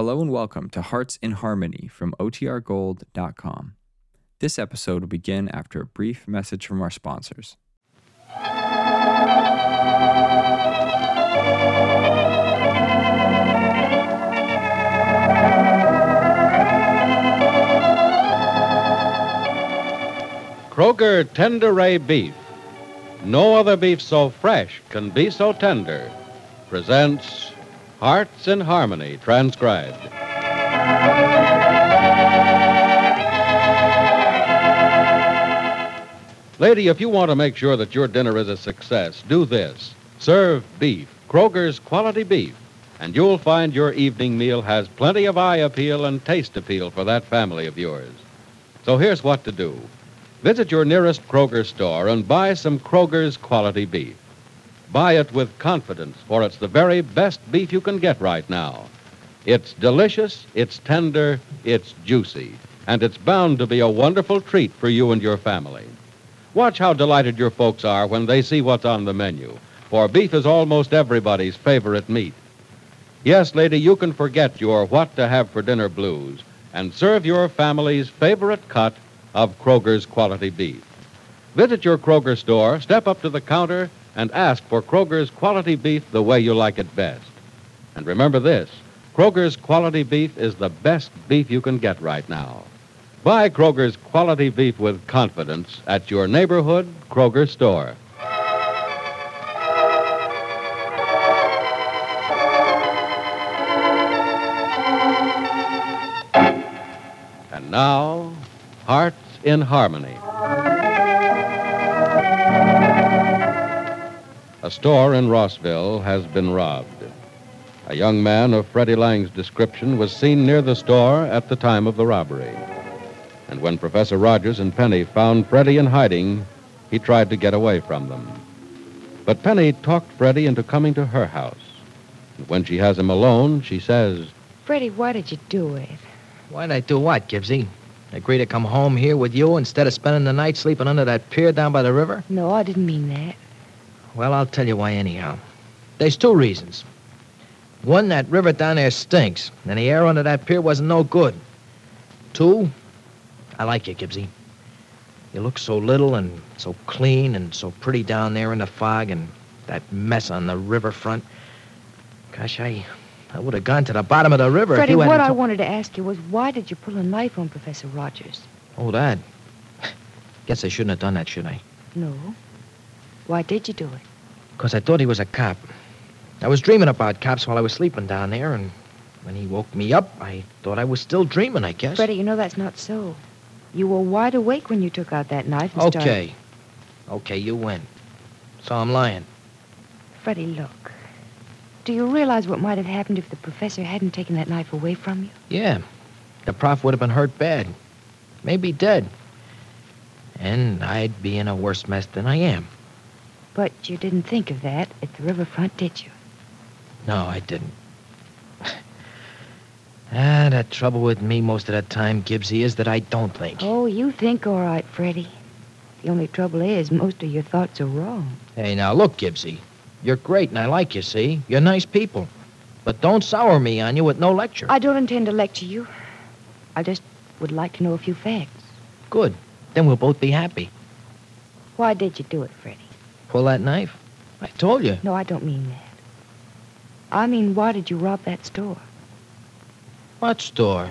Hello and welcome to Hearts in Harmony from OTRGold.com. This episode will begin after a brief message from our sponsors. Kroger Tenderay Beef. No other beef so fresh can be so tender. Presents Hearts in Harmony, transcribed. Lady, if you want to make sure that your dinner is a success, do this. Serve beef, Kroger's quality beef, and you'll find your evening meal has plenty of eye appeal and taste appeal for that family of yours. So here's what to do. Visit your nearest Kroger store and buy some Kroger's quality beef. Buy it with confidence, for it's the very best beef you can get right now. It's delicious, it's tender, it's juicy, and it's bound to be a wonderful treat for you and your family. Watch how delighted your folks are when they see what's on the menu, for beef is almost everybody's favorite meat. Yes, lady, you can forget your what to have for dinner blues and serve your family's favorite cut of Kroger's quality beef. Visit your Kroger store, step up to the counter, and ask for Kroger's quality beef the way you like it best. And remember this Kroger's quality beef is the best beef you can get right now. Buy Kroger's quality beef with confidence at your neighborhood Kroger store. And now, Hearts in Harmony. A store in Rossville has been robbed. A young man of Freddie Lang's description was seen near the store at the time of the robbery. And when Professor Rogers and Penny found Freddie in hiding, he tried to get away from them. But Penny talked Freddie into coming to her house. And when she has him alone, she says, Freddie, why did you do it? Why'd I do what, Gibbsy? Agree to come home here with you instead of spending the night sleeping under that pier down by the river? No, I didn't mean that. Well, I'll tell you why anyhow. There's two reasons. One, that river down there stinks, and the air under that pier wasn't no good. Two, I like you, Gibbsy. You look so little and so clean and so pretty down there in the fog and that mess on the riverfront. Gosh, I, I would have gone to the bottom of the river Freddie, if you hadn't what I wanted to ask you was why did you pull a knife on Professor Rogers? Oh, that. Guess I shouldn't have done that, should I? No. Why did you do it? Because I thought he was a cop. I was dreaming about cops while I was sleeping down there, and when he woke me up, I thought I was still dreaming, I guess. Freddie, you know that's not so. You were wide awake when you took out that knife and started... Okay. Okay, you win. So I'm lying. Freddie, look. Do you realize what might have happened if the professor hadn't taken that knife away from you? Yeah. The prof would have been hurt bad. Maybe dead. And I'd be in a worse mess than I am. But you didn't think of that at the riverfront, did you? No, I didn't. ah, the trouble with me most of the time, Gibbsy, is that I don't think. Oh, you think all right, Freddie. The only trouble is most of your thoughts are wrong. Hey, now look, Gibbsy. You're great and I like you, see? You're nice people. But don't sour me on you with no lecture. I don't intend to lecture you. I just would like to know a few facts. Good. Then we'll both be happy. Why did you do it, Freddie? Pull that knife? I told you. No, I don't mean that. I mean, why did you rob that store? What store?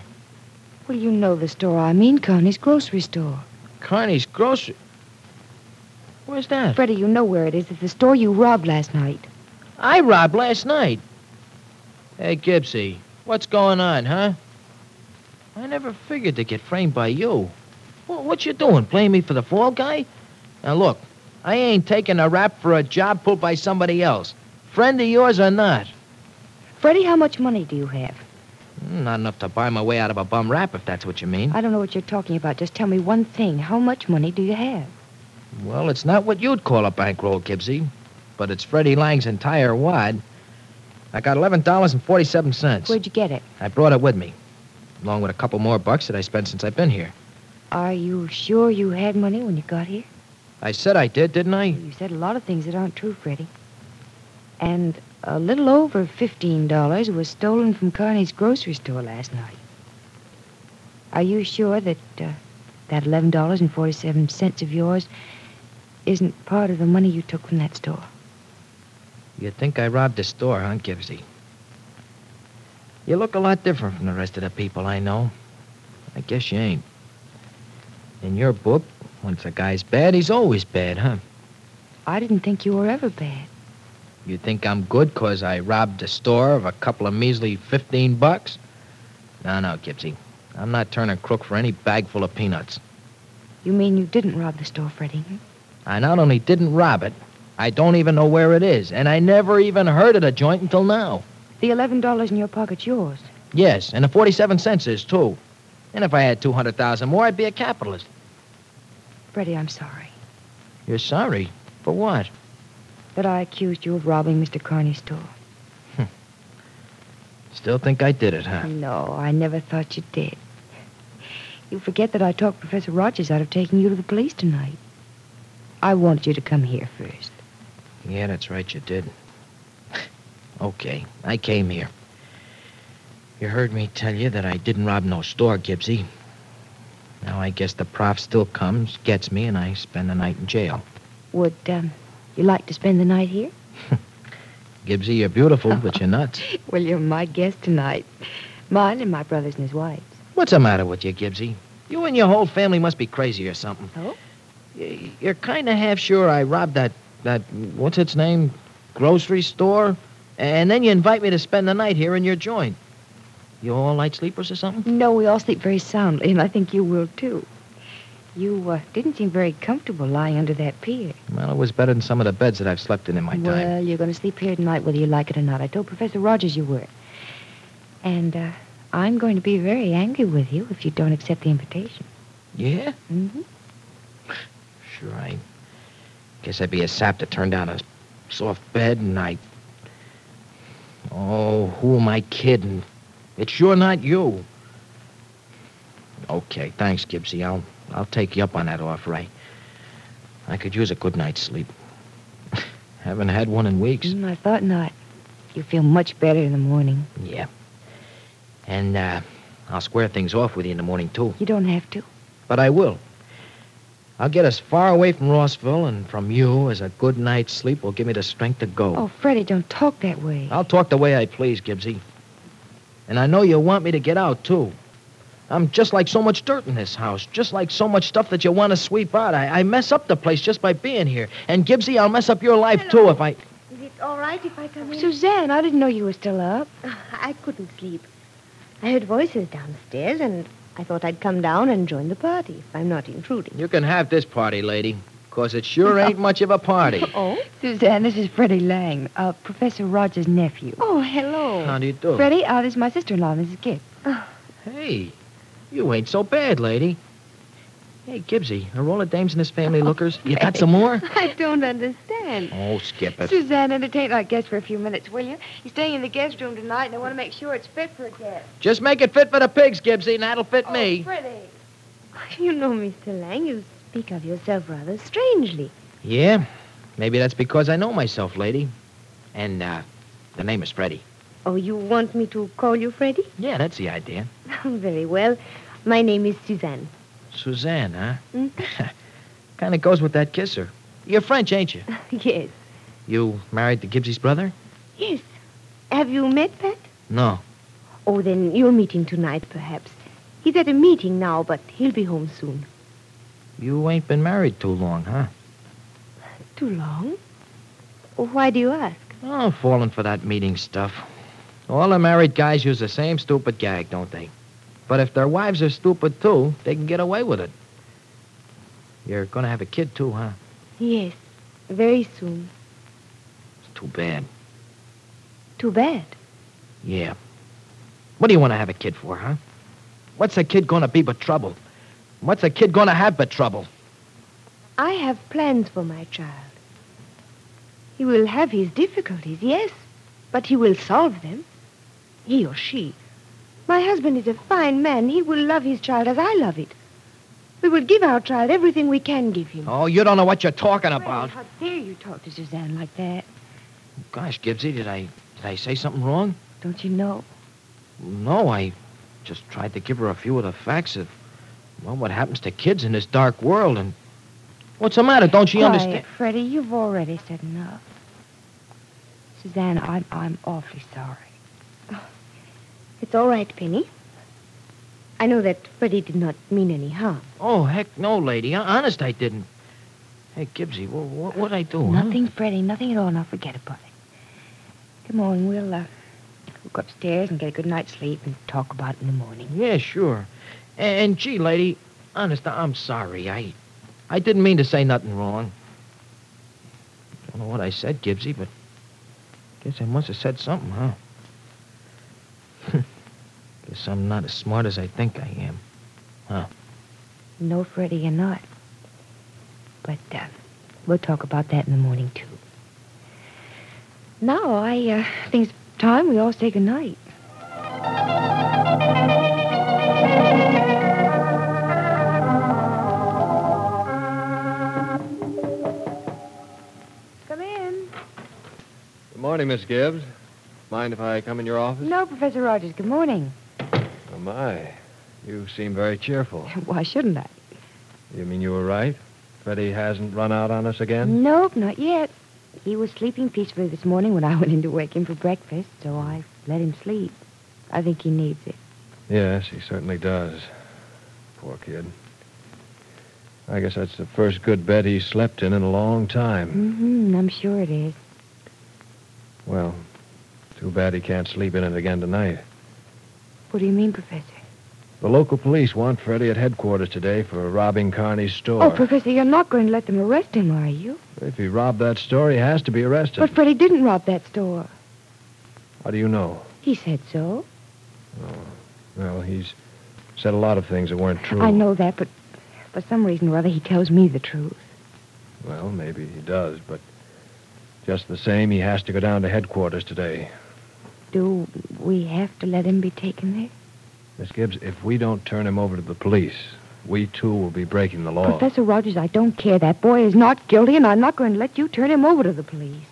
Well, you know the store I mean, Connie's grocery store. Carney's grocery. Where's that? Freddie, you know where it is. It's the store you robbed last night. I robbed last night. Hey, Gibbsy, what's going on, huh? I never figured to get framed by you. Wha- What you doing, playing me for the fall guy? Now, look, I ain't taking a rap for a job pulled by somebody else. Friend of yours or not. Freddie, how much money do you have? Mm, Not enough to buy my way out of a bum rap, if that's what you mean. I don't know what you're talking about. Just tell me one thing. How much money do you have? Well, it's not what you'd call a bankroll, Gibbsy, but it's Freddie Lang's entire wad. I got $11.47. Where'd you get it? I brought it with me, along with a couple more bucks that I spent since I've been here. Are you sure you had money when you got here? I said I did, didn't I? You said a lot of things that aren't true, Freddie. And a little over $15 was stolen from Carney's grocery store last night. Are you sure that uh, that $11.47 of yours isn't part of the money you took from that store? You think I robbed the store, huh, Gibbsy? You look a lot different from the rest of the people I know. I guess you ain't. In your book, once a guy's bad, he's always bad, huh? I didn't think you were ever bad. You think I'm good 'cause I robbed a store of a couple of measly 15 bucks? No, no, Gibbsy. I'm not turning crook for any bag full of peanuts. You mean you didn't rob the store, Freddie? I not only didn't rob it, I don't even know where it is, and I never even heard of the joint until now. The $11 in your pocket's yours. Yes, and the 47 cents is, too. And if I had 200,000 more, I'd be a capitalist. Freddie, I'm sorry You're sorry? For what? that I accused you of robbing Mr. Carney's store. Hm. Still think I did it, huh? No, I never thought you did. You forget that I talked Professor Rogers out of taking you to the police tonight. I wanted you to come here first. Yeah, that's right, you did. okay, I came here. You heard me tell you that I didn't rob no store, Gibbsy. Now I guess the prof still comes, gets me, and I spend the night in jail. Would um, you like to spend the night here? Gibbsy, you're beautiful, but you're nuts. Well, you're my guest tonight. Mine and my brother's and his wife's. What's the matter with you, Gibbsy? You and your whole family must be crazy or something. Oh? Y- You're kind of half sure I robbed that, that, what's its name, grocery store? And then you invite me to spend the night here in your joint. You all light sleepers or something? No, we all sleep very soundly, and I think you will, too. You uh, didn't seem very comfortable lying under that pier. Well, it was better than some of the beds that I've slept in in my time. Well, you're going to sleep here tonight whether you like it or not. I told Professor Rogers you were. And uh, I'm going to be very angry with you if you don't accept the invitation. Yeah? Mm-hmm. Sure, I guess I'd be a sap to turn down a soft bed, and I... Oh, who am I kidding? It's sure not you. Okay, thanks, Gibbsy. I'll, I'll take you up on that offer. I, I could use a good night's sleep. Haven't had one in weeks. Mm, I thought not. You feel much better in the morning. Yeah. And, uh, I'll square things off with you in the morning, too. You don't have to. But I will. I'll get as far away from Rossville and from you as a good night's sleep will give me the strength to go. Oh, Freddie, don't talk that way. I'll talk the way I please, Gibbsy. And I know you want me to get out, too. I'm just like so much dirt in this house, just like so much stuff that you want to sweep out. I, I mess up the place just by being here. And, Gibbsy, I'll mess up your life, too, if I... Is it all right if I come in? Suzanne, I didn't know you were still up. I couldn't sleep. I heard voices downstairs, and I thought I'd come down and join the party if I'm not intruding. You can have this party, lady, because it sure ain't much of a party. Oh? Suzanne, this is Freddie Lang, uh, Professor Rogers' nephew. Oh, hello. How do you do? Freddie, uh, this is my sister-in-law, Mrs. Gibb. Hey, you ain't so bad, lady. Hey, Gibbsy, are all the dames in this family lookers? You got some more? I don't understand. Oh, skip it. Suzanne, entertain our guest for a few minutes, will you? He's staying in the guest room tonight, and I want to make sure it's fit for a guest. Just make it fit for the pigs, Gibbsy, and that'll fit me. Oh, Freddie. You know, Mr. Lang, you speak of yourself rather strangely. Yeah, maybe that's because I know myself, lady. And, uh, the name is Freddie. Oh, you want me to call you Freddie? Yeah, that's the idea. Very well. My name is Suzanne. Suzanne, huh? Mhm. kind of goes with that kisser. You're French, ain't you? yes, You married the Gibbsy's brother? yes. Have you met Pat? No. Oh, then you'll meet him tonight, perhaps. He's at a meeting now, but he'll be home soon. You ain't been married too long, huh? Too long? Why do you ask? Oh, falling for that meeting stuff. All the married guys use the same stupid gag, don't they? But if their wives are stupid too, they can get away with it. You're gonna have a kid too, huh? Yes, very soon. It's too bad. Too bad. Yeah. What do you want to have a kid for, huh? What's a kid gonna be but trouble? What's a kid gonna have but trouble? I have plans for my child. He will have his difficulties, yes, but he will solve them. He or she. My husband is a fine man. He will love his child as I love it. We will give our child everything we can give him. Oh, you don't know what you're talking about. how dare you talk to Suzanne like that? Gosh, Gibbsy, did I did I say something wrong? Don't you know? No, I just tried to give her a few of the facts of well, what happens to kids in this dark world and what's the matter? Don't you Quiet, understand? Freddie, you've already said enough. Suzanne, I'm, I'm awfully sorry. Oh, It's all right, Penny. I know that Freddie did not mean any harm. Oh, heck no, lady. Honest, I didn't. Hey, Gibbsy, what, what, what'd I do, huh? Nothing, Freddie, nothing at all. Now forget about it. Come on, we'll, uh, we'll go upstairs and get a good night's sleep and talk about it in the morning. Yeah, sure. And, gee, lady, honest, I'm sorry. I I didn't mean to say nothing wrong. Don't know what I said, Gibbsy, but guess I must have said something, huh? guess I'm not as smart as I think I am. Huh? No, Freddie, you're not. But, uh, we'll talk about that in the morning, too. Now, I, uh, think it's time we all say goodnight. Come morning, Miss Gibbs. Mind if I come in your office? No, Professor Rogers, good morning. Oh, my. You seem very cheerful. Why shouldn't I? You mean you were right? Freddie hasn't run out on us again? Nope, not yet. He was sleeping peacefully this morning when I went in to wake him for breakfast, so I let him sleep. I think he needs it. Yes, he certainly does. Poor kid. I guess that's the first good bed he's slept in in a long time. Mm-hmm, I'm sure it is. Well, too bad he can't sleep in it again tonight. What do you mean, Professor? The local police want Freddie at headquarters today for robbing Carney's store. Oh, Professor, you're not going to let them arrest him, are you? If he robbed that store, he has to be arrested. But Freddie didn't rob that store. How do you know? He said so. Oh, well, he's said a lot of things that weren't true. I know that, but for some reason or other, he tells me the truth. Well, maybe he does, but just the same, he has to go down to headquarters today. Do we have to let him be taken there? Miss Gibbs, if we don't turn him over to the police, we too will be breaking the law. Professor Rogers, I don't care. That boy is not guilty, and I'm not going to let you turn him over to the police.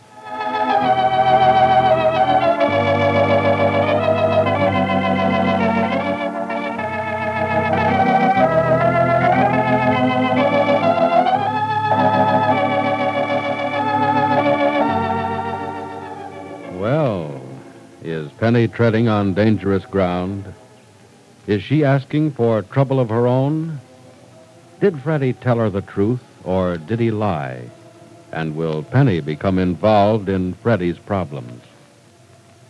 Penny treading on dangerous ground? Is she asking for trouble of her own? Did Freddie tell her the truth, or did he lie? And will Penny become involved in Freddie's problems?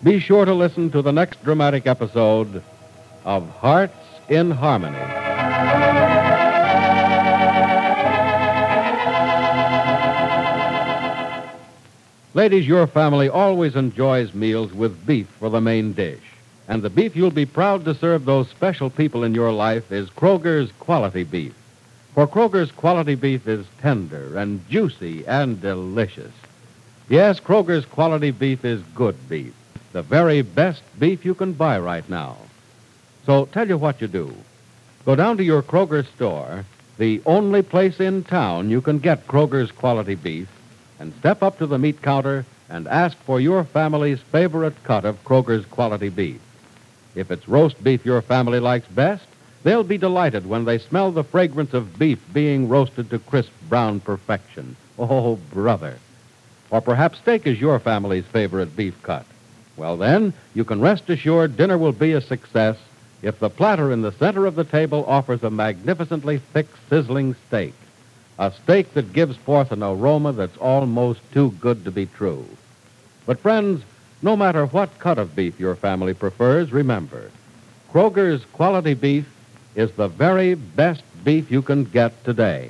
Be sure to listen to the next dramatic episode of Hearts in Harmony. Ladies, your family always enjoys meals with beef for the main dish. And the beef you'll be proud to serve those special people in your life is Kroger's quality beef. For Kroger's quality beef is tender and juicy and delicious. Yes, Kroger's quality beef is good beef, the very best beef you can buy right now. So tell you what you do. Go down to your Kroger store, the only place in town you can get Kroger's quality beef, and step up to the meat counter and ask for your family's favorite cut of Kroger's quality beef. If it's roast beef your family likes best, they'll be delighted when they smell the fragrance of beef being roasted to crisp brown perfection. Oh, brother. Or perhaps steak is your family's favorite beef cut. Well, then, you can rest assured dinner will be a success if the platter in the center of the table offers a magnificently thick, sizzling steak. A steak that gives forth an aroma that's almost too good to be true. But, friends, no matter what cut of beef your family prefers, remember, Kroger's quality beef is the very best beef you can get today.